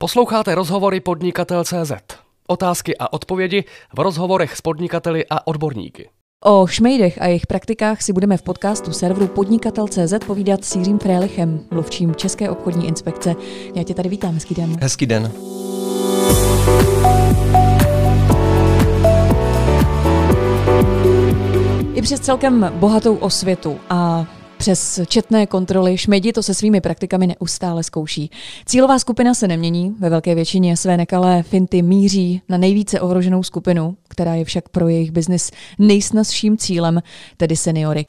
Posloucháte rozhovory podnikatel.cz. Otázky a odpovědi v rozhovorech s podnikateli a odborníky. O šmejdech a jejich praktikách si budeme v podcastu serveru podnikatel.cz povídat s Jiřím Frélichem, mluvčím České obchodní inspekce. Já tě tady vítám, hezký den. Hezký den. I přes celkem bohatou osvětu a přes četné kontroly šmedi to se svými praktikami neustále zkouší. Cílová skupina se nemění, ve velké většině své nekalé finty míří na nejvíce ohroženou skupinu, která je však pro jejich biznis nejsnazším cílem, tedy seniory.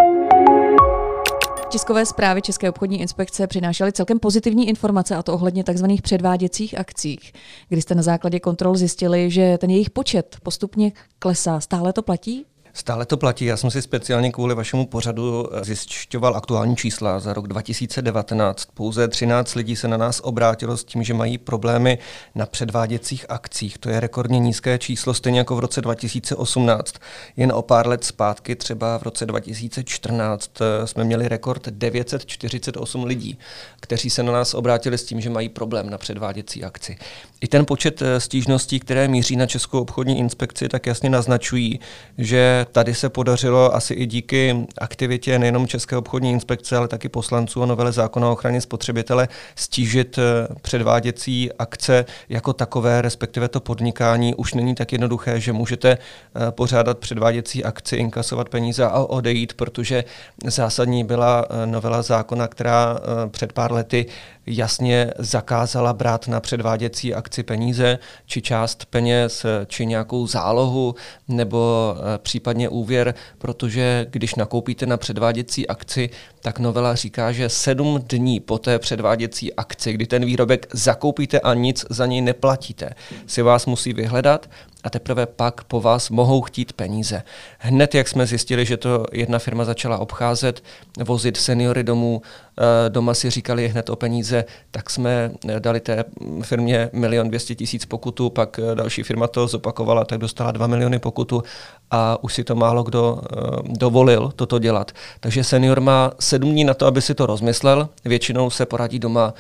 Tiskové zprávy České obchodní inspekce přinášely celkem pozitivní informace, a to ohledně tzv. předváděcích akcích, kdy jste na základě kontrol zjistili, že ten jejich počet postupně klesá. Stále to platí? Stále to platí. Já jsem si speciálně kvůli vašemu pořadu zjišťoval aktuální čísla za rok 2019. Pouze 13 lidí se na nás obrátilo s tím, že mají problémy na předváděcích akcích. To je rekordně nízké číslo, stejně jako v roce 2018. Jen o pár let zpátky, třeba v roce 2014, jsme měli rekord 948 lidí, kteří se na nás obrátili s tím, že mají problém na předváděcí akci. I ten počet stížností, které míří na Českou obchodní inspekci, tak jasně naznačují, že tady se podařilo asi i díky aktivitě nejenom České obchodní inspekce, ale taky poslanců a novele zákona o ochraně spotřebitele stížit eh, předváděcí akce jako takové, respektive to podnikání. Už není tak jednoduché, že můžete eh, pořádat předváděcí akci, inkasovat peníze a odejít, protože zásadní byla eh, novela zákona, která před pár lety jasně zakázala brát na předváděcí akci peníze, či část peněz, či nějakou zálohu, nebo případně úvěr, protože když nakoupíte na předváděcí akci, tak novela říká, že sedm dní po té předváděcí akci, kdy ten výrobek zakoupíte a nic za něj neplatíte, si vás musí vyhledat a teprve pak po vás mohou chtít peníze. Hned, jak jsme zjistili, že to jedna firma začala obcházet, vozit seniory domů, eh, doma si říkali hned o peníze, tak jsme eh, dali té firmě milion dvěstě tisíc pokutu, pak eh, další firma to zopakovala, tak dostala dva miliony pokutu a už si to málo kdo dovolil toto dělat. Takže senior má sedm dní na to, aby si to rozmyslel, většinou se poradí doma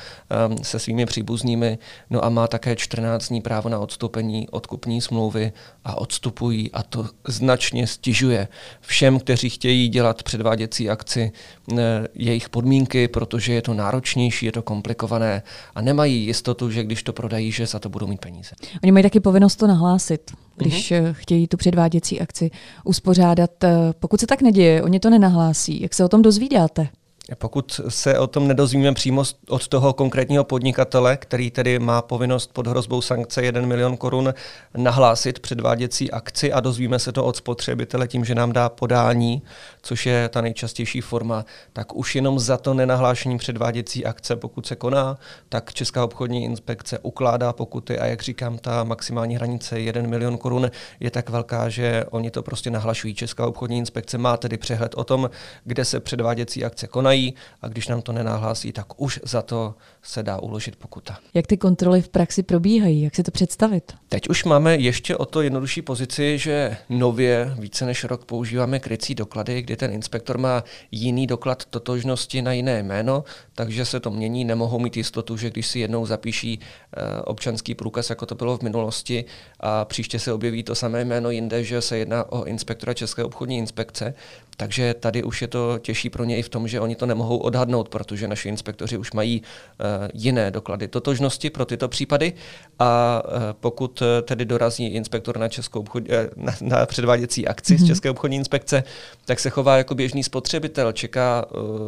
se svými příbuznými, no a má také 14 dní právo na odstoupení od kupní smlouvy smlouvy a odstupují a to značně stižuje všem, kteří chtějí dělat předváděcí akci jejich podmínky, protože je to náročnější, je to komplikované a nemají jistotu, že když to prodají, že za to budou mít peníze. Oni mají taky povinnost to nahlásit, když uh-huh. chtějí tu předváděcí akci uspořádat. Eh, pokud se tak neděje, oni to nenahlásí. Jak se o tom dozvídáte? Pokud se o tom nedozvíme přímo od toho konkrétního podnikatele, který tedy má povinnost pod hrozbou sankce 1 milion korun nahlásit předváděcí akci a dozvíme se to od spotřebitele tím, že nám dá podání, což je ta nejčastější forma, tak už jenom za to nenahlášení předváděcí akce, pokud se koná, tak Česká obchodní inspekce ukládá pokuty a jak říkám, ta maximální hranice 1 milion korun je tak velká, že oni to prostě nahlašují. Česká obchodní inspekce má tedy přehled o tom, kde se předváděcí akce konají, a když nám to nenahlásí, tak už za to se dá uložit pokuta. Jak ty kontroly v praxi probíhají? Jak si to představit? Teď už máme ještě o to jednodušší pozici, že nově více než rok používáme krycí doklady, kdy ten inspektor má jiný doklad totožnosti na jiné jméno, takže se to mění, nemohou mít jistotu, že když si jednou zapíší eh, občanský průkaz, jako to bylo v minulosti, a příště se objeví to samé jméno jinde, že se jedná o inspektora České obchodní inspekce, takže tady už je to těžší pro ně i v tom, že oni to nemohou odhadnout, protože naši inspektoři už mají uh, jiné doklady totožnosti pro tyto případy a uh, pokud tedy dorazí inspektor na, českou obchod, na, na předváděcí akci mm-hmm. z mhm. České obchodní inspekce, tak se chová jako běžný spotřebitel, čeká,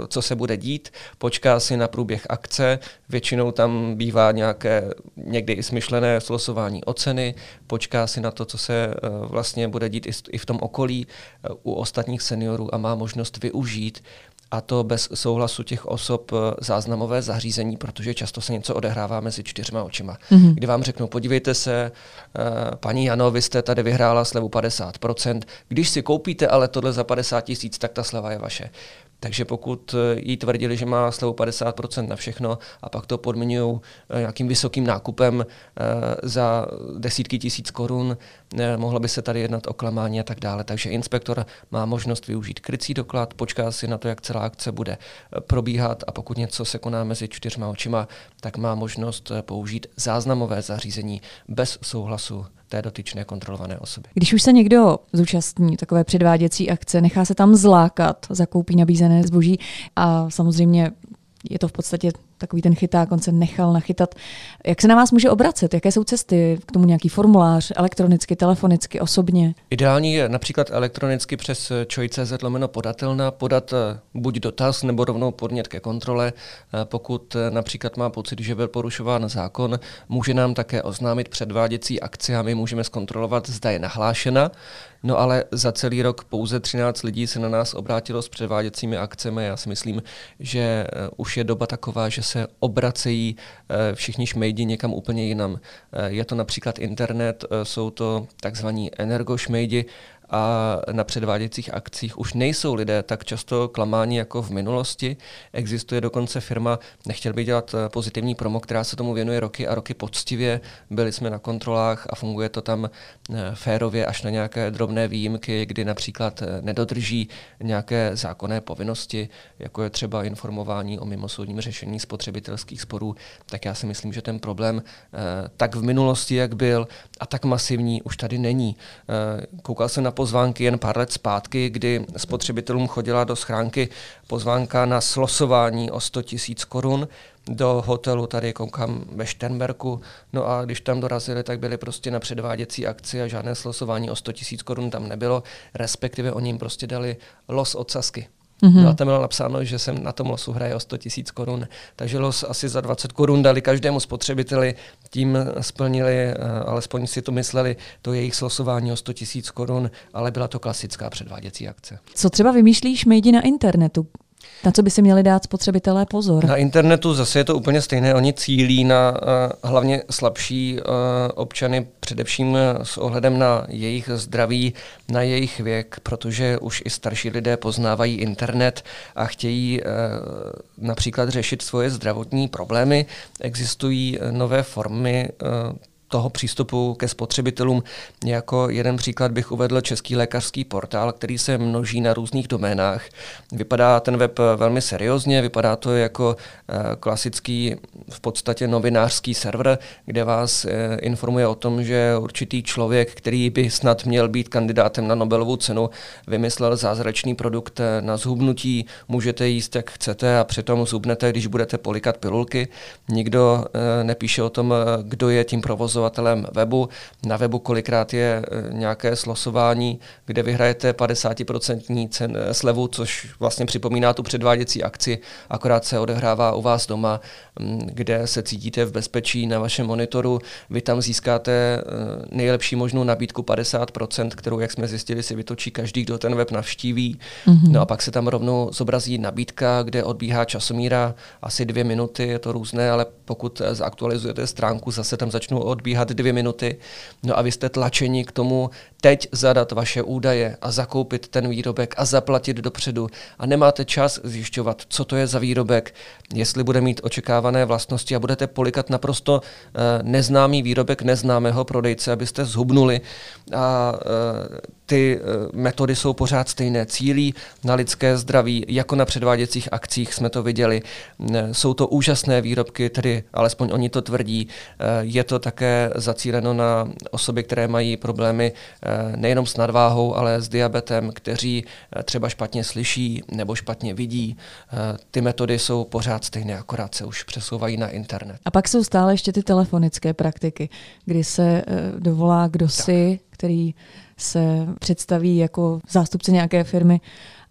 co se bude dít, počká si na průběh akce, většinou tam bývá nějaké někdy i smyšlené slosování oceny, počká si na to, co se vlastně bude dít i, v tom okolí u ostatních seniorů a má možnost využít a to bez souhlasu těch osob eh, záznamové zařízení, protože často se něco odehrává mezi čtyřma očima. Mm-hmm. Kdy vám řeknou, podívejte se, eh, paní Jano, vy jste tady vyhrála slevu 50%, když si koupíte ale tohle za 50 tisíc, tak ta sleva je vaše. Takže pokud jí tvrdili, že má slevu 50% na všechno a pak to podmiňují nějakým vysokým nákupem za desítky tisíc korun, mohlo by se tady jednat o klamání a tak dále. Takže inspektor má možnost využít krycí doklad, počká si na to, jak celá akce bude probíhat a pokud něco se koná mezi čtyřma očima, tak má možnost použít záznamové zařízení bez souhlasu té dotyčné kontrolované osoby. Když už se někdo zúčastní takové předváděcí akce, nechá se tam zlákat, zakoupí nabízené zboží a samozřejmě je to v podstatě takový ten chyták, on se nechal nachytat. Jak se na vás může obracet? Jaké jsou cesty k tomu nějaký formulář, elektronicky, telefonicky, osobně? Ideální je například elektronicky přes čoj.cz lomeno podatelna podat eh, buď dotaz nebo rovnou podnět ke kontrole. Eh, pokud eh, například má pocit, že byl porušován zákon, může nám také oznámit předváděcí akci a my můžeme zkontrolovat, zda je nahlášena. No ale za celý rok pouze 13 lidí se na nás obrátilo s předváděcími akcemi. Já si myslím, že už je doba taková, že se obracejí eh, všichni šmejdi někam úplně jinam. Eh, je to například internet, eh, jsou to takzvaní energošmejdi a na předváděcích akcích už nejsou lidé tak často klamáni jako v minulosti. Existuje dokonce firma, nechtěl bych dělat eh, pozitivní promo, která se tomu věnuje roky a roky poctivě. Byli jsme na kontrolách a funguje to tam eh, férově až na nějaké drobné výjimky, kdy například eh, nedodrží nějaké zákonné povinnosti, jako je třeba informování o mimosoudním řešení spotřebitelských sporů, tak já si myslím, že ten problém tak v minulosti, jak byl, a tak masivní, už tady není. Koukal jsem na pozvánky jen pár let zpátky, kdy spotřebitelům chodila do schránky pozvánka na slosování o 100 tisíc korun do hotelu, tady koukám ve Šternberku, no a když tam dorazili, tak byli prostě na předváděcí akci a žádné slosování o 100 tisíc korun tam nebylo, respektive oni jim prostě dali los od Sasky. Mm-hmm. No a tam bylo napsáno, že jsem na tom losu hraje o 100 tisíc korun. Takže los asi za 20 korun dali každému spotřebiteli, tím splnili, eh, alespoň si to mysleli, to jejich slosování o 100 tisíc korun, ale byla to klasická předváděcí akce. Co třeba vymýšlíš mejdi na internetu? Na co by si měli dát spotřebitelé pozor? Na internetu zase je to úplně stejné. Oni cílí na uh, hlavně slabší uh, občany, především s ohledem na jejich zdraví, na jejich věk, protože už i starší lidé poznávají internet a chtějí uh, například řešit svoje zdravotní problémy. Existují nové formy toho přístupu ke spotřebitelům. Jako jeden příklad bych uvedl Český lékařský portál, který se množí na různých doménách. Vypadá ten web velmi seriózně, vypadá to jako eh, klasický v podstatě novinářský server, kde vás eh, informuje o tom, že určitý člověk, který by snad měl být kandidátem na Nobelovu cenu, vymyslel zázračný produkt eh, na zhubnutí, můžete jíst jak chcete a přitom zhubnete, když budete polikat pilulky. Nikdo nepíše o tom, kdo je tím provozovatelem provozovatelem webu. Na webu kolikrát je e, nějaké slosování, kde vyhrajete 50% cen, e, slevu, což vlastně připomíná tu předváděcí akci, akorát se odehrává u vás doma, kde se cítíte v bezpečí na vašem monitoru. Vy tam získáte e, nejlepší možnou nabídku 50%, kterou, jak jsme zjistili, si vytočí každý, kdo ten web navštíví. Mm-hmm. No a pak se tam rovnou zobrazí nabídka, kde odbíhá časomíra asi dvě minuty, je to různé, ale pokud zaktualizujete stránku, zase tam začnou odbíhat probíhat dvě minuty. No a vy jste tlačeni k tomu teď zadat vaše údaje a zakoupit ten výrobek a zaplatit dopředu. A nemáte čas zjišťovat, co to je za výrobek, jestli bude mít očekávané vlastnosti a budete polikat naprosto uh, neznámý výrobek neznámého prodejce, abyste zhubnuli. A uh, ty uh, metody jsou pořád stejné. Cílí na lidské zdraví, jako na předváděcích akcích jsme to viděli. Jsou to úžasné výrobky, tedy alespoň oni to tvrdí. Je to také zacíleno na osoby, které mají problémy nejenom s nadváhou, ale s diabetem, kteří třeba špatně slyší nebo špatně vidí. Ty metody jsou pořád stejné, akorát se už přesouvají na internet. A pak jsou stále ještě ty telefonické praktiky, kdy se dovolá kdo si, který se představí jako zástupce nějaké firmy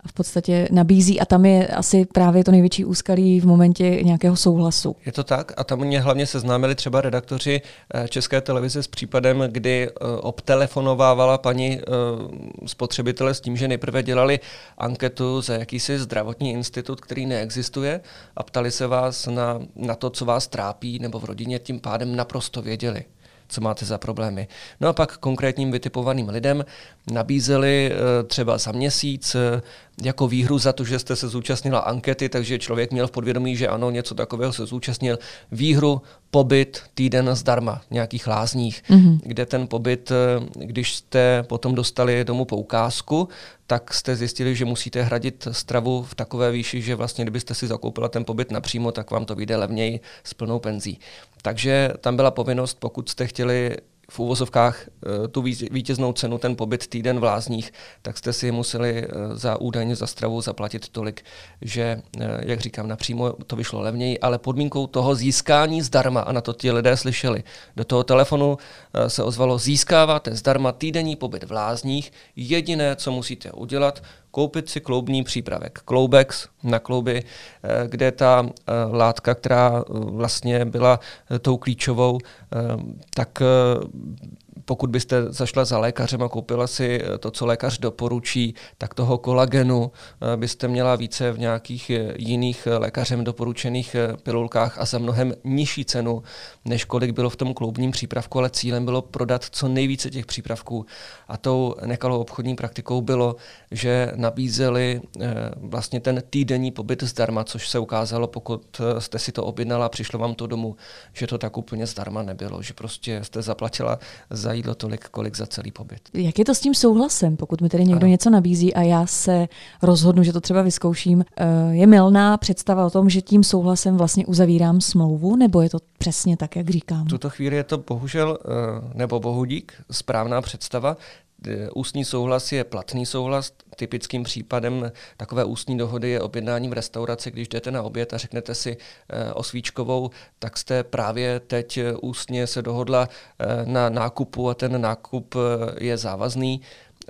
v podstatě nabízí. A tam je asi právě to největší úskalí v momentě nějakého souhlasu. Je to tak? A tam mě hlavně seznámili třeba redaktoři eh, České televize s případem, kdy eh, obtelefonovávala paní eh, spotřebitele s tím, že nejprve dělali anketu za jakýsi zdravotní institut, který neexistuje a ptali se vás na, na to, co vás trápí, nebo v rodině tím pádem naprosto věděli co máte za problémy. No a pak konkrétním vytipovaným lidem nabízeli třeba za měsíc jako výhru za to, že jste se zúčastnila ankety, takže člověk měl v podvědomí, že ano, něco takového se zúčastnil. Výhru, pobyt, týden zdarma, nějakých lázních, mm-hmm. kde ten pobyt, eh, když jste potom dostali domů poukázku, tak jste zjistili, že musíte hradit stravu v takové výši, že vlastně kdybyste si zakoupila ten pobyt napřímo, tak vám to vyjde levněji s plnou penzí. Takže tam byla povinnost, pokud jste chtěli v úvozovkách eh, tu vítěznou cenu, ten pobyt týden v Lázních, tak jste si museli eh, za údajně za stravu zaplatit tolik, že, eh, jak říkám, napřímo to vyšlo levněji, ale podmínkou toho získání zdarma, a na to ti lidé slyšeli, do toho telefonu se ozvalo, získáváte zdarma týdenní pobyt v Lázních, jediné, co musíte udělat, koupit si kloubní přípravek. Kloubex na klouby, eh, kde ta eh, látka, která eh, vlastně byla tou klíčovou, tak pokud byste zašla za lékařem a koupila si eh, to, co lékař doporučí, tak toho kolagenu eh, byste měla více v nějakých eh, jiných lékařem doporučených pilulkách a za mnohem nižší cenu, než kolik bylo v tom kloubním přípravku, ale cílem bylo prodat co nejvíce těch přípravků. A tou nekalou obchodní praktikou bylo, že nabízeli vlastně ten týdenní pobyt zdarma, což se ukázalo, pokud jste si to objednala a přišlo vám to domů, že to tak úplně zdarma nebylo, že prostě jste zaplatila za jídlo tolik, kolik za celý pobyt. Jak je to s tím souhlasem, pokud mi tedy někdo ano. něco nabízí a já se rozhodnu, že to třeba vyzkouším? Eh, je milná představa o tom, že tím souhlasem vlastně uzavírám smlouvu, nebo je to přesně tak, jak říkám? V tuto chvíli je to bohužel, eh, nebo bohudík, správná představa. Eh, ústní souhlas je platný souhlas. Typickým případem takové ústní dohody je objednání v restauraci, když jdete na oběd a řeknete si eh, o svíčkovou, tak jste právě teď eh, ústně se dohodla na nákupu a ten nákup je závazný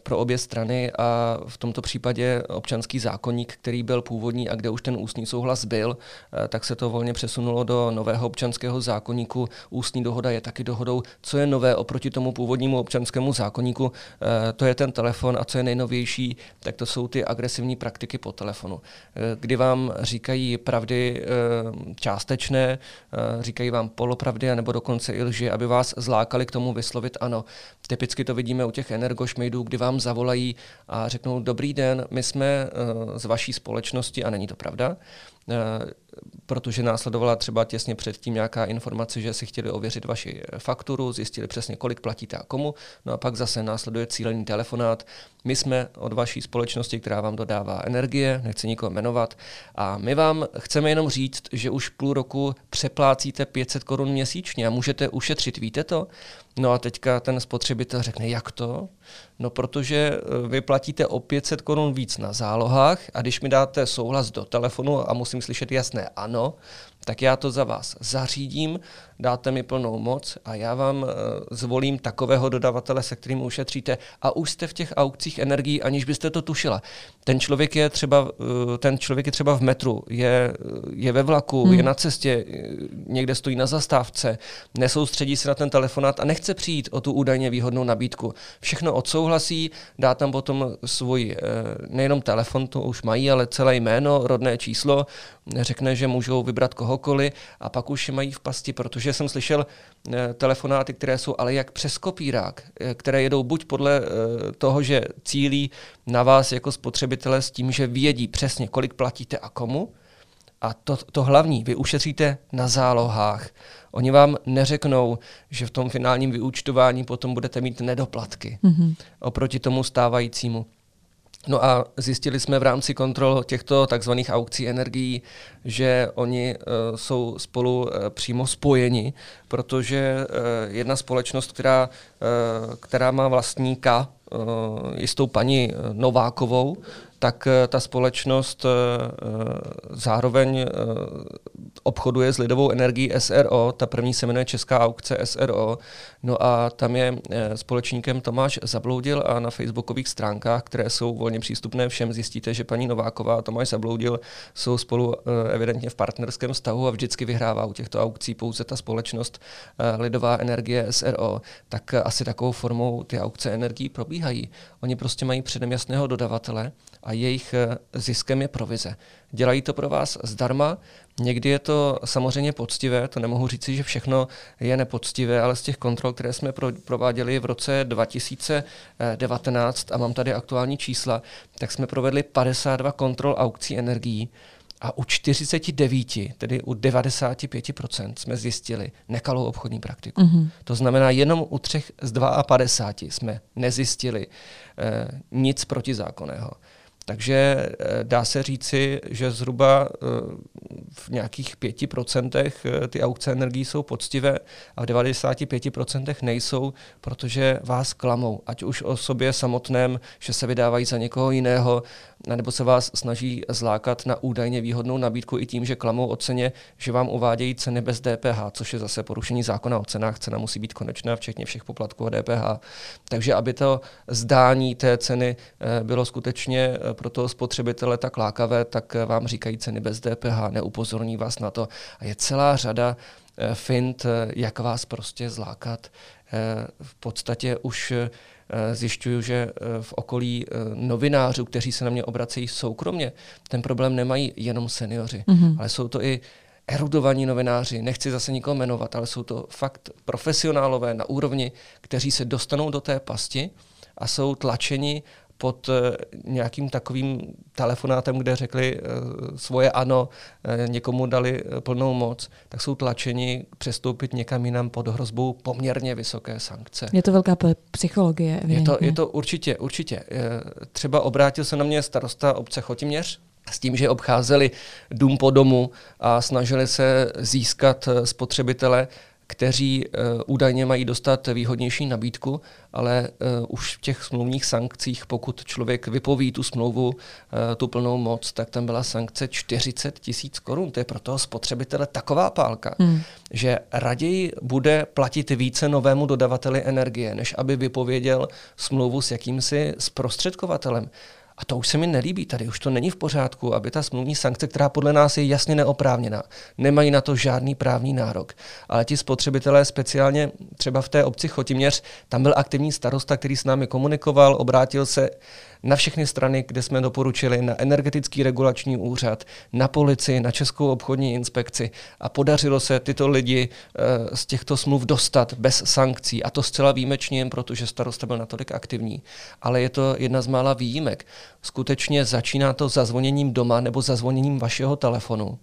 pro obě strany a v tomto případě občanský zákonník, který byl původní a kde už ten ústní souhlas byl, eh, tak se to volně přesunulo do nového občanského zákonníku. Ústní dohoda je taky dohodou, co je nové oproti tomu původnímu občanskému zákonníku. Eh, to je ten telefon a co je nejnovější, tak to jsou ty agresivní praktiky po telefonu, eh, kdy vám říkají pravdy částečné, říkají vám polopravdy nebo dokonce i lži, aby vás zlákali k tomu vyslovit ano. Typicky to vidíme u těch energošmejdů, kdy vám zavolají a řeknou, dobrý den, my jsme uh, z vaší společnosti, a není to pravda, uh, protože následovala třeba těsně předtím nějaká informace, že si chtěli ověřit vaši fakturu, zjistili přesně, kolik platíte a komu, no a pak zase následuje cílený telefonát. My jsme od vaší společnosti, která vám dodává energie, nechci nikoho jmenovat, a my vám chceme jenom říct, že už půl roku přeplácíte 500 korun měsíčně a můžete ušetřit, víte to? No a teďka ten spotřebitel řekne, jak to? No protože eh, vy platíte o 500 korun víc na zálohách a když mi dáte souhlas do telefonu a musím slyšet jasné ano, tak já to za vás zařídím, dáte mi plnou moc a já vám eh, zvolím takového dodavatele, se kterým ušetříte a už jste v těch aukcích energií, aniž byste to tušila. Ten člověk je třeba, eh, ten člověk je třeba v metru, je, je ve vlaku, hmm. je na cestě, někde stojí na zastávce, nesoustředí se na ten telefonát a nechce přijít o tu údajně výhodnou nabídku. Všechno odsouhlasí, dá tam potom svůj eh, nejenom telefon, to už mají, ale celé jméno, rodné číslo, řekne, že můžou vybrat kohokoliv a pak už mají v pasti, protože jsem slyšel eh, telefonáty, které jsou ale jak přes kopírák, eh, které jedou buď podle toho, že cílí na vás jako spotřebitele s tím, že vědí přesně, kolik platíte a komu, a to, to hlavní, vy ušetříte na zálohách. Oni vám neřeknou, že v tom finálním vyúčtování potom budete mít nedoplatky mm-hmm. oproti tomu stávajícímu. No a zjistili jsme v rámci kontrol těchto takzvaných aukcí energií, že oni uh, jsou spolu uh, přímo spojeni, protože uh, jedna společnost, která, která má vlastníka, jistou paní Novákovou, tak eh, ta společnost eh, eh, zároveň obchoduje s lidovou energií SRO, ta první se jmenuje Česká aukce SRO, no a tam je společníkem Tomáš Zabloudil a na facebookových stránkách, které jsou volně přístupné všem, zjistíte, že paní Nováková a Tomáš Zabloudil jsou spolu evidentně v partnerském vztahu a vždycky vyhrává u těchto aukcí pouze ta společnost Lidová energie SRO, tak asi takovou formou ty aukce energií probíhají. Oni prostě mají předem jasného dodavatele a a jejich eh, ziskem je provize. Dělají to pro vás zdarma, někdy je to samozřejmě poctivé, to nemohu říci, že všechno je nepoctivé, ale z těch kontrol, které jsme prováděli v roce 2019 a mám tady aktuální čísla, tak jsme provedli 52 kontrol aukcí energií a u 49, tedy u 95% jsme zjistili nekalou obchodní praktiku. Mm-hmm. To znamená, jenom u třech z 52 jsme nezjistili eh, nic protizákonného. Takže eh, dá se říci, že zhruba eh, v nějakých 5% eh, ty aukce energií jsou poctivé a v 95% nejsou, protože vás klamou. Ať už o sobě samotném, že se vydávají za někoho jiného, nebo se vás snaží zlákat na údajně výhodnou nabídku i tím, že klamou o ceně, že vám uvádějí ceny bez DPH, což je zase porušení zákona o cenách. Cena musí být konečná, včetně všech poplatků a DPH. Takže aby to zdání té ceny bylo skutečně pro toho spotřebitele tak lákavé, tak vám říkají ceny bez DPH, neupozorní vás na to. A je celá řada eh, fint, eh, jak vás prostě zlákat. Eh, v podstatě už zjišťuju, že v okolí novinářů, kteří se na mě obracejí soukromně, ten problém nemají jenom seniori, mm-hmm. ale jsou to i erudovaní novináři, nechci zase nikoho jmenovat, ale jsou to fakt profesionálové na úrovni, kteří se dostanou do té pasti a jsou tlačeni pod eh, nějakým takovým telefonátem, kde řekli eh, svoje ano, eh, někomu dali plnou moc, tak jsou tlačeni přestoupit někam jinam pod hrozbou poměrně vysoké sankce. Je to velká psychologie. Je to, je to určitě, určitě. Třeba obrátil se na mě starosta obce Chotiměř, s tím, že obcházeli dům po domu a snažili se získat spotřebitele kteří uh, údajně mají dostat výhodnější nabídku, ale uh, už v těch smluvních sankcích, pokud člověk vypoví tu smlouvu, uh, tu plnou moc, tak tam byla sankce 40 tisíc korun. To je pro toho spotřebitele taková pálka, hmm. že raději bude platit více novému dodavateli energie, než aby vypověděl smlouvu s jakýmsi zprostředkovatelem. A to už se mi nelíbí tady, už to není v pořádku, aby ta smluvní sankce, která podle nás je jasně neoprávněná, nemají na to žádný právní nárok. Ale ti spotřebitelé, speciálně třeba v té obci Chotiměř, tam byl aktivní starosta, který s námi komunikoval, obrátil se na všechny strany, kde jsme doporučili, na energetický regulační úřad, na policii, na Českou obchodní inspekci a podařilo se tyto lidi uh, z těchto smluv dostat bez sankcí a to zcela výjimečně jen proto, že starosta byl natolik aktivní. Ale je to jedna z mála výjimek. Skutečně začíná to zazvoněním doma nebo zazvoněním vašeho telefonu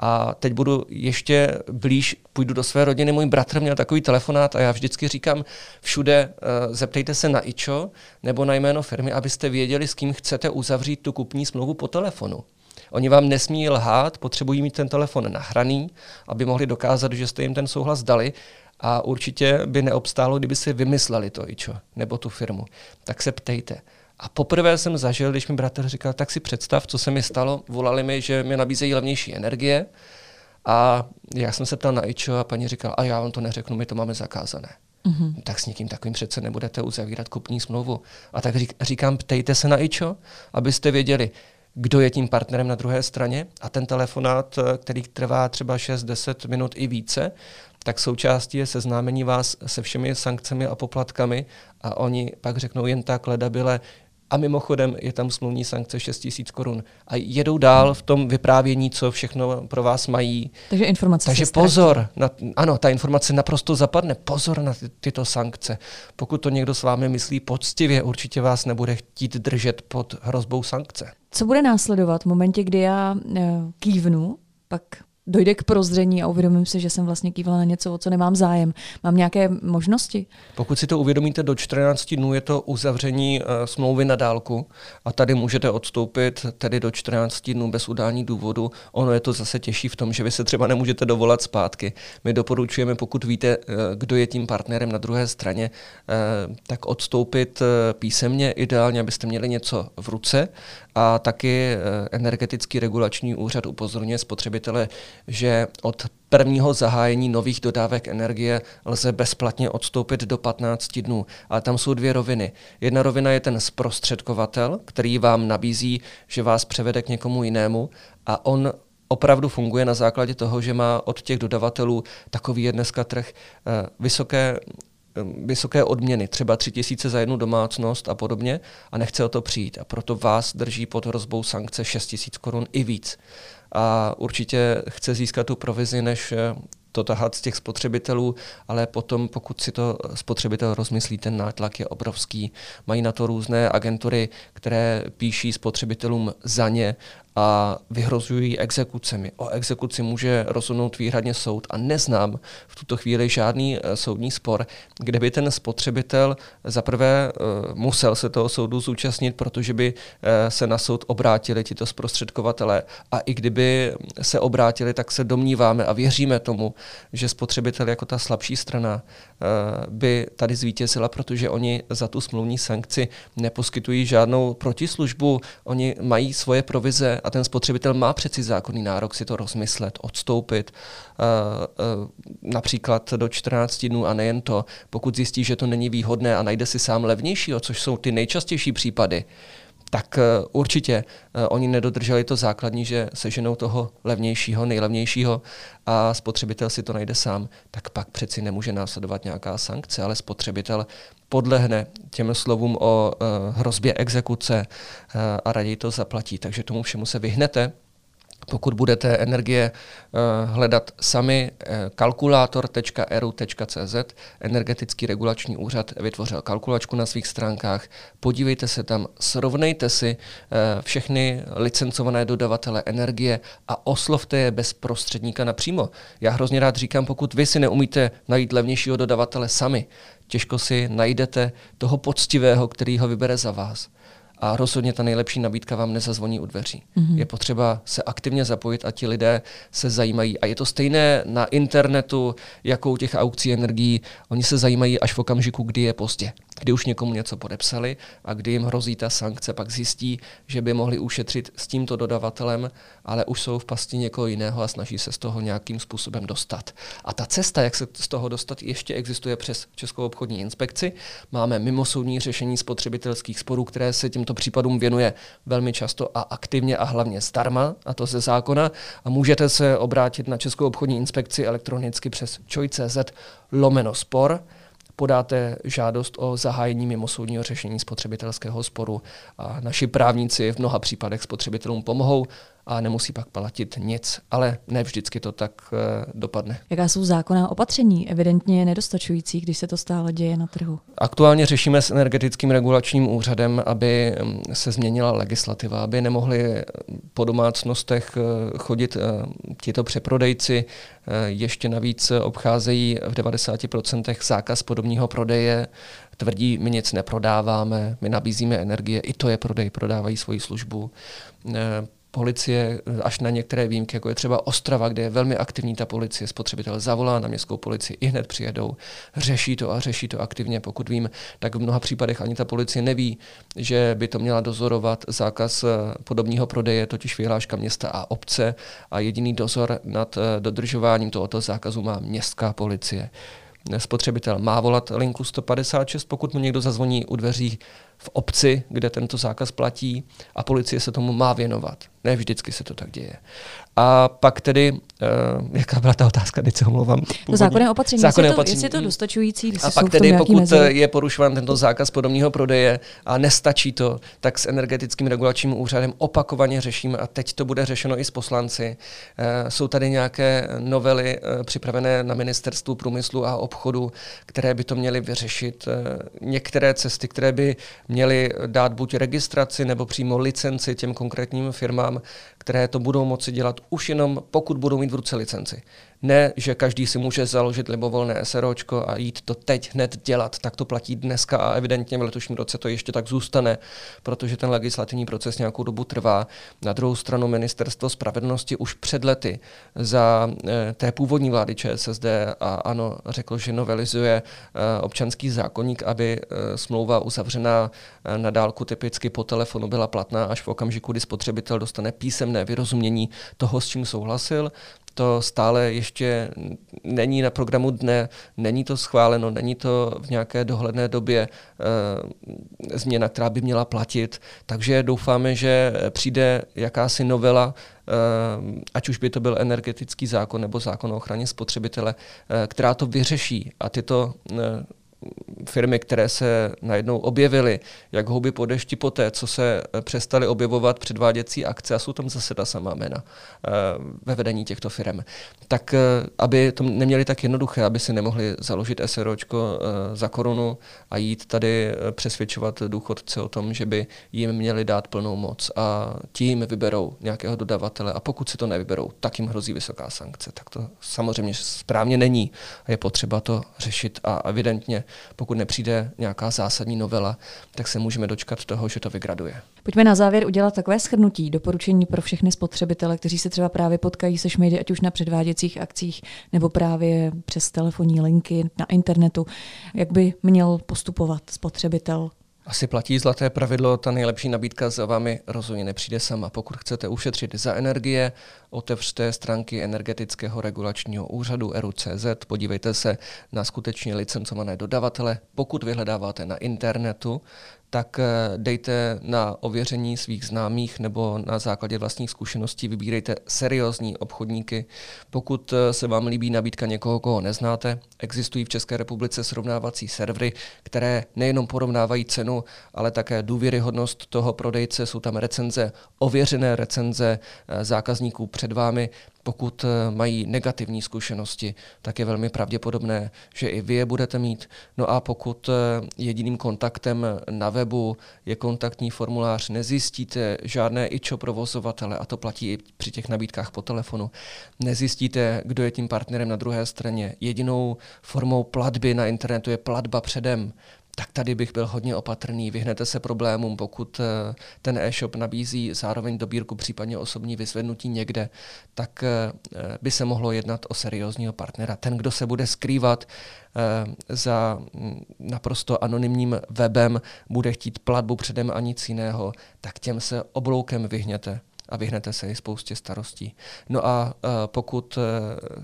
a teď budu ještě blíž, půjdu do své rodiny, můj bratr měl takový telefonát a já vždycky říkám všude, uh, zeptejte se na IČO nebo na jméno firmy, abyste věděli, s kým chcete uzavřít tu kupní smlouvu po telefonu. Oni vám nesmí lhát, potřebují mít ten telefon nahraný, aby mohli dokázat, že jste jim ten souhlas dali a určitě by neobstálo, kdyby si vymysleli to IČO nebo tu firmu. Tak se ptejte. A poprvé jsem zažil, když mi bratr říkal, tak si představ, co se mi stalo. Volali mi, že mi nabízejí levnější energie. A já jsem se ptal na IČO a paní říkala, a já vám to neřeknu, my to máme zakázané. Mm-hmm. Tak s někým takovým přece nebudete uzavírat kupní smlouvu. A tak říkám, ptejte se na IČO, abyste věděli, kdo je tím partnerem na druhé straně. A ten telefonát, který trvá třeba 6-10 minut i více, tak součástí je seznámení vás se všemi sankcemi a poplatkami a oni pak řeknou jen tak ledabile, a mimochodem je tam smluvní sankce 6 tisíc korun. A jedou dál v tom vyprávění, co všechno pro vás mají. Takže informace Takže pozor, na, ano, ta informace naprosto zapadne. Pozor na ty, tyto sankce. Pokud to někdo s vámi myslí poctivě, určitě vás nebude chtít držet pod hrozbou sankce. Co bude následovat v momentě, kdy já uh, kývnu, pak dojde k prozření a uvědomím si, že jsem vlastně kývala na něco, o co nemám zájem. Mám nějaké možnosti? Pokud si to uvědomíte do 14 dnů, je to uzavření uh, smlouvy na dálku a tady můžete odstoupit tedy do 14 dnů bez udání důvodu. Ono je to zase těžší v tom, že vy se třeba nemůžete dovolat zpátky. My doporučujeme, pokud víte, uh, kdo je tím partnerem na druhé straně, uh, tak odstoupit písemně, ideálně, abyste měli něco v ruce a taky energetický regulační úřad upozorňuje spotřebitele, že od prvního zahájení nových dodávek energie lze bezplatně odstoupit do 15 dnů. Ale tam jsou dvě roviny. Jedna rovina je ten zprostředkovatel, který vám nabízí, že vás převede k někomu jinému a on opravdu funguje na základě toho, že má od těch dodavatelů takový je dneska trh eh, vysoké vysoké odměny, třeba tři tisíce za jednu domácnost a podobně, a nechce o to přijít. A proto vás drží pod hrozbou sankce 6 tisíc korun i víc. A určitě chce získat tu provizi, než to tahat z těch spotřebitelů, ale potom, pokud si to spotřebitel rozmyslí, ten nátlak je obrovský. Mají na to různé agentury, které píší spotřebitelům za ně a vyhrozují exekucemi. O exekuci může rozhodnout výhradně soud a neznám v tuto chvíli žádný eh, soudní spor, kde by ten spotřebitel zaprvé eh, musel se toho soudu zúčastnit, protože by se na soud obrátili tito zprostředkovatele a i kdyby se obrátili, tak se domníváme a věříme tomu, že spotřebitel jako ta slabší strana by tady zvítězila, protože oni za tu smluvní sankci neposkytují žádnou protislužbu, oni mají svoje provize a ten spotřebitel má přeci zákonný nárok si to rozmyslet, odstoupit uh, uh, například do 14 dnů a nejen to, pokud zjistí, že to není výhodné a najde si sám levnějšího, což jsou ty nejčastější případy, tak uh, určitě uh, oni nedodrželi to základní, že seženou toho levnějšího, nejlevnějšího a spotřebitel si to najde sám, tak pak přeci nemůže následovat nějaká sankce, ale spotřebitel podlehne těm slovům o uh, hrozbě exekuce a raději to zaplatí. Takže tomu všemu se vyhnete, pokud budete energie uh, hledat sami, uh, kalkulátor.eru.cz, energetický regulační úřad vytvořil kalkulačku na svých stránkách. Podívejte se tam, srovnejte si uh, všechny licencované dodavatele energie a oslovte je bez prostředníka napřímo. Já hrozně rád říkám, pokud vy si neumíte najít levnějšího dodavatele sami, těžko si najdete toho poctivého, který ho vybere za vás. A rozhodně ta nejlepší nabídka vám nezazvoní u dveří. Mm-hmm. Je potřeba se aktivně zapojit a ti lidé se zajímají. A je to stejné na internetu, jako u těch aukcí energií. Oni se zajímají až v okamžiku, kdy je pozdě kdy už někomu něco podepsali a kdy jim hrozí ta sankce, pak zjistí, že by mohli ušetřit s tímto dodavatelem, ale už jsou v pasti někoho jiného a snaží se z toho nějakým způsobem dostat. A ta cesta, jak se z toho dostat, ještě existuje přes Českou obchodní inspekci. Máme mimosoudní řešení spotřebitelských sporů, které se těmto případům věnuje velmi často a aktivně a hlavně zdarma, a to ze zákona. A můžete se obrátit na Českou obchodní inspekci elektronicky přes čoj.cz lomeno spor podáte žádost o zahájení mimosoudního řešení spotřebitelského sporu. A naši právníci v mnoha případech spotřebitelům pomohou a nemusí pak platit nic, ale ne vždycky to tak uh, dopadne. Jaká jsou zákonná opatření? Evidentně nedostačující, když se to stále děje na trhu. Aktuálně řešíme s energetickým regulačním úřadem, aby mm, se změnila legislativa, aby nemohli po domácnostech eh, chodit tito přeprodejci. Ještě navíc obcházejí v 90% zákaz podobního prodeje tvrdí, my nic neprodáváme, my nabízíme energie, i to je prodej, prodávají svoji službu policie až na některé výjimky, jako je třeba Ostrava, kde je velmi aktivní ta policie, spotřebitel zavolá na městskou policii, i hned přijedou, řeší to a řeší to aktivně. Pokud vím, tak v mnoha případech ani ta policie neví, že by to měla dozorovat zákaz eh, podobního prodeje, totiž vyhláška města a obce a jediný dozor nad eh, dodržováním tohoto zákazu má městská policie spotřebitel má volat linku 156, pokud mu někdo zazvoní u dveří v obci, kde tento zákaz platí a policie se tomu má věnovat. Ne vždycky se to tak děje. A pak tedy, uh, jaká byla ta otázka, teď se omlouvám. To zákonné opatření, zákonné jestli, opatření. jestli je to dostačující, A pak tedy, pokud mezi... je porušován tento zákaz podobného prodeje a nestačí to, tak s energetickým regulačním úřadem opakovaně řešíme a teď to bude řešeno i s poslanci. Uh, jsou tady nějaké novely uh, připravené na ministerstvu průmyslu a obchodu, které by to měly vyřešit. Uh, některé cesty, které by měly dát buď registraci nebo přímo licenci těm konkrétním firmám, které to budou moci dělat už jenom pokud budou mít v ruce licenci. Ne, že každý si může založit libovolné SROčko a jít to teď hned dělat. Tak to platí dneska a evidentně v letošním roce to ještě tak zůstane, protože ten legislativní proces nějakou dobu trvá. Na druhou stranu ministerstvo spravedlnosti už před lety za e, té původní vlády ČSSD a ano řeklo, že novelizuje e, občanský zákonník, aby e, smlouva uzavřená e, na dálku typicky po telefonu byla platná až v okamžiku, kdy spotřebitel dostane písemné vyrozumění toho, s čím souhlasil to stále ještě není na programu dne, není to schváleno, není to v nějaké dohledné době e, změna, která by měla platit. Takže doufáme, že přijde jakási novela, e, ať už by to byl energetický zákon nebo zákon o ochraně spotřebitele, e, která to vyřeší a tyto firmy, které se najednou objevily, jak houby po dešti poté, co se přestaly objevovat předváděcí akce a jsou tam zase ta samá jména ve vedení těchto firm. Tak aby to neměli tak jednoduché, aby si nemohli založit SROčko za korunu a jít tady přesvědčovat důchodce o tom, že by jim měli dát plnou moc a tím vyberou nějakého dodavatele a pokud si to nevyberou, tak jim hrozí vysoká sankce. Tak to samozřejmě správně není a je potřeba to řešit a evidentně, pokud nepřijde nějaká zásadní novela, tak se můžeme dočkat toho, že to vygraduje. Pojďme na závěr udělat takové shrnutí, doporučení pro všechny spotřebitele, kteří se třeba právě potkají se šmejdy, ať už na předváděcích akcích nebo právě přes telefonní linky na internetu. Jak by měl postupovat spotřebitel asi platí zlaté pravidlo, ta nejlepší nabídka za vámi rozhodně nepřijde sama. Pokud chcete ušetřit za energie, otevřte stránky energetického regulačního úřadu ERU.cz, podívejte se na skutečně licencované dodavatele. Pokud vyhledáváte na internetu, tak eh, dejte na ověření svých známých nebo na základě vlastních zkušeností vybírejte seriózní obchodníky. Pokud eh, se vám líbí nabídka někoho, koho neznáte, existují v České republice srovnávací servery, které nejenom porovnávají cenu, ale také důvěryhodnost toho prodejce. Jsou tam recenze, ověřené recenze eh, zákazníků před vámi. Pokud eh, mají negativní zkušenosti, tak je velmi pravděpodobné, že i vy je budete mít. No a pokud eh, jediným kontaktem na webu je kontaktní formulář, nezjistíte žádné ičo provozovatele, a to platí i při těch nabídkách po telefonu, nezjistíte, kdo je tím partnerem na druhé straně. Jedinou formou platby na internetu je platba předem tak tady bych byl hodně opatrný. Vyhnete se problémům, pokud eh, ten e-shop nabízí zároveň dobírku, případně osobní vyzvednutí někde, tak eh, by se mohlo jednat o seriózního partnera. Ten, kdo se bude skrývat eh, za mm, naprosto anonymním webem, bude chtít platbu předem a nic jiného, tak těm se obloukem vyhněte a vyhnete se i spoustě starostí. No a pokud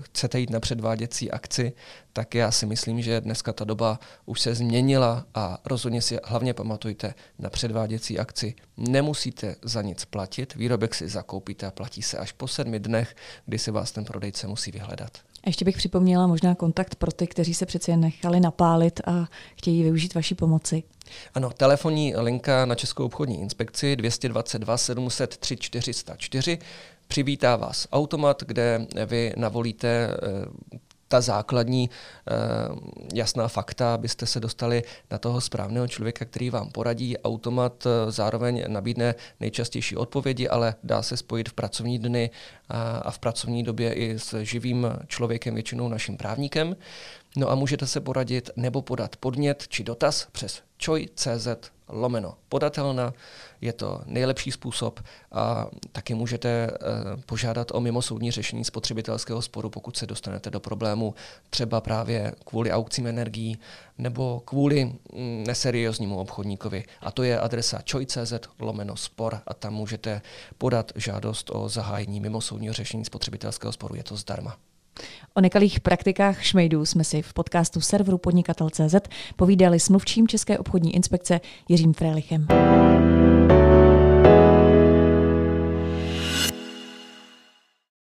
chcete jít na předváděcí akci, tak já si myslím, že dneska ta doba už se změnila a rozhodně si hlavně pamatujte na předváděcí akci. Nemusíte za nic platit, výrobek si zakoupíte a platí se až po sedmi dnech, kdy si vás ten prodejce musí vyhledat. A ještě bych připomněla možná kontakt pro ty, kteří se přeci jen nechali napálit a chtějí využít vaší pomoci. Ano, telefonní linka na Českou obchodní inspekci 222 703 404 přivítá vás automat, kde vy navolíte eh, ta základní uh, jasná fakta, abyste se dostali na toho správného člověka, který vám poradí. Automat uh, zároveň nabídne nejčastější odpovědi, ale dá se spojit v pracovní dny a v pracovní době i s živým člověkem, většinou naším právníkem. No a můžete se poradit nebo podat podnět či dotaz přes choj.cz lomeno podatelna. Je to nejlepší způsob a taky můžete uh, požádat o mimosoudní řešení spotřebitelského sporu, pokud se dostanete do problému třeba právě kvůli aukcím energií nebo kvůli mm, neserióznímu obchodníkovi. A to je adresa choj.cz lomeno spor a tam můžete podat žádost o zahájení mimosoudního řešení spotřebitelského sporu. Je to zdarma. O nekalých praktikách šmejdů jsme si v podcastu serveru podnikatel.cz povídali s mluvčím České obchodní inspekce Jiřím Frélichem.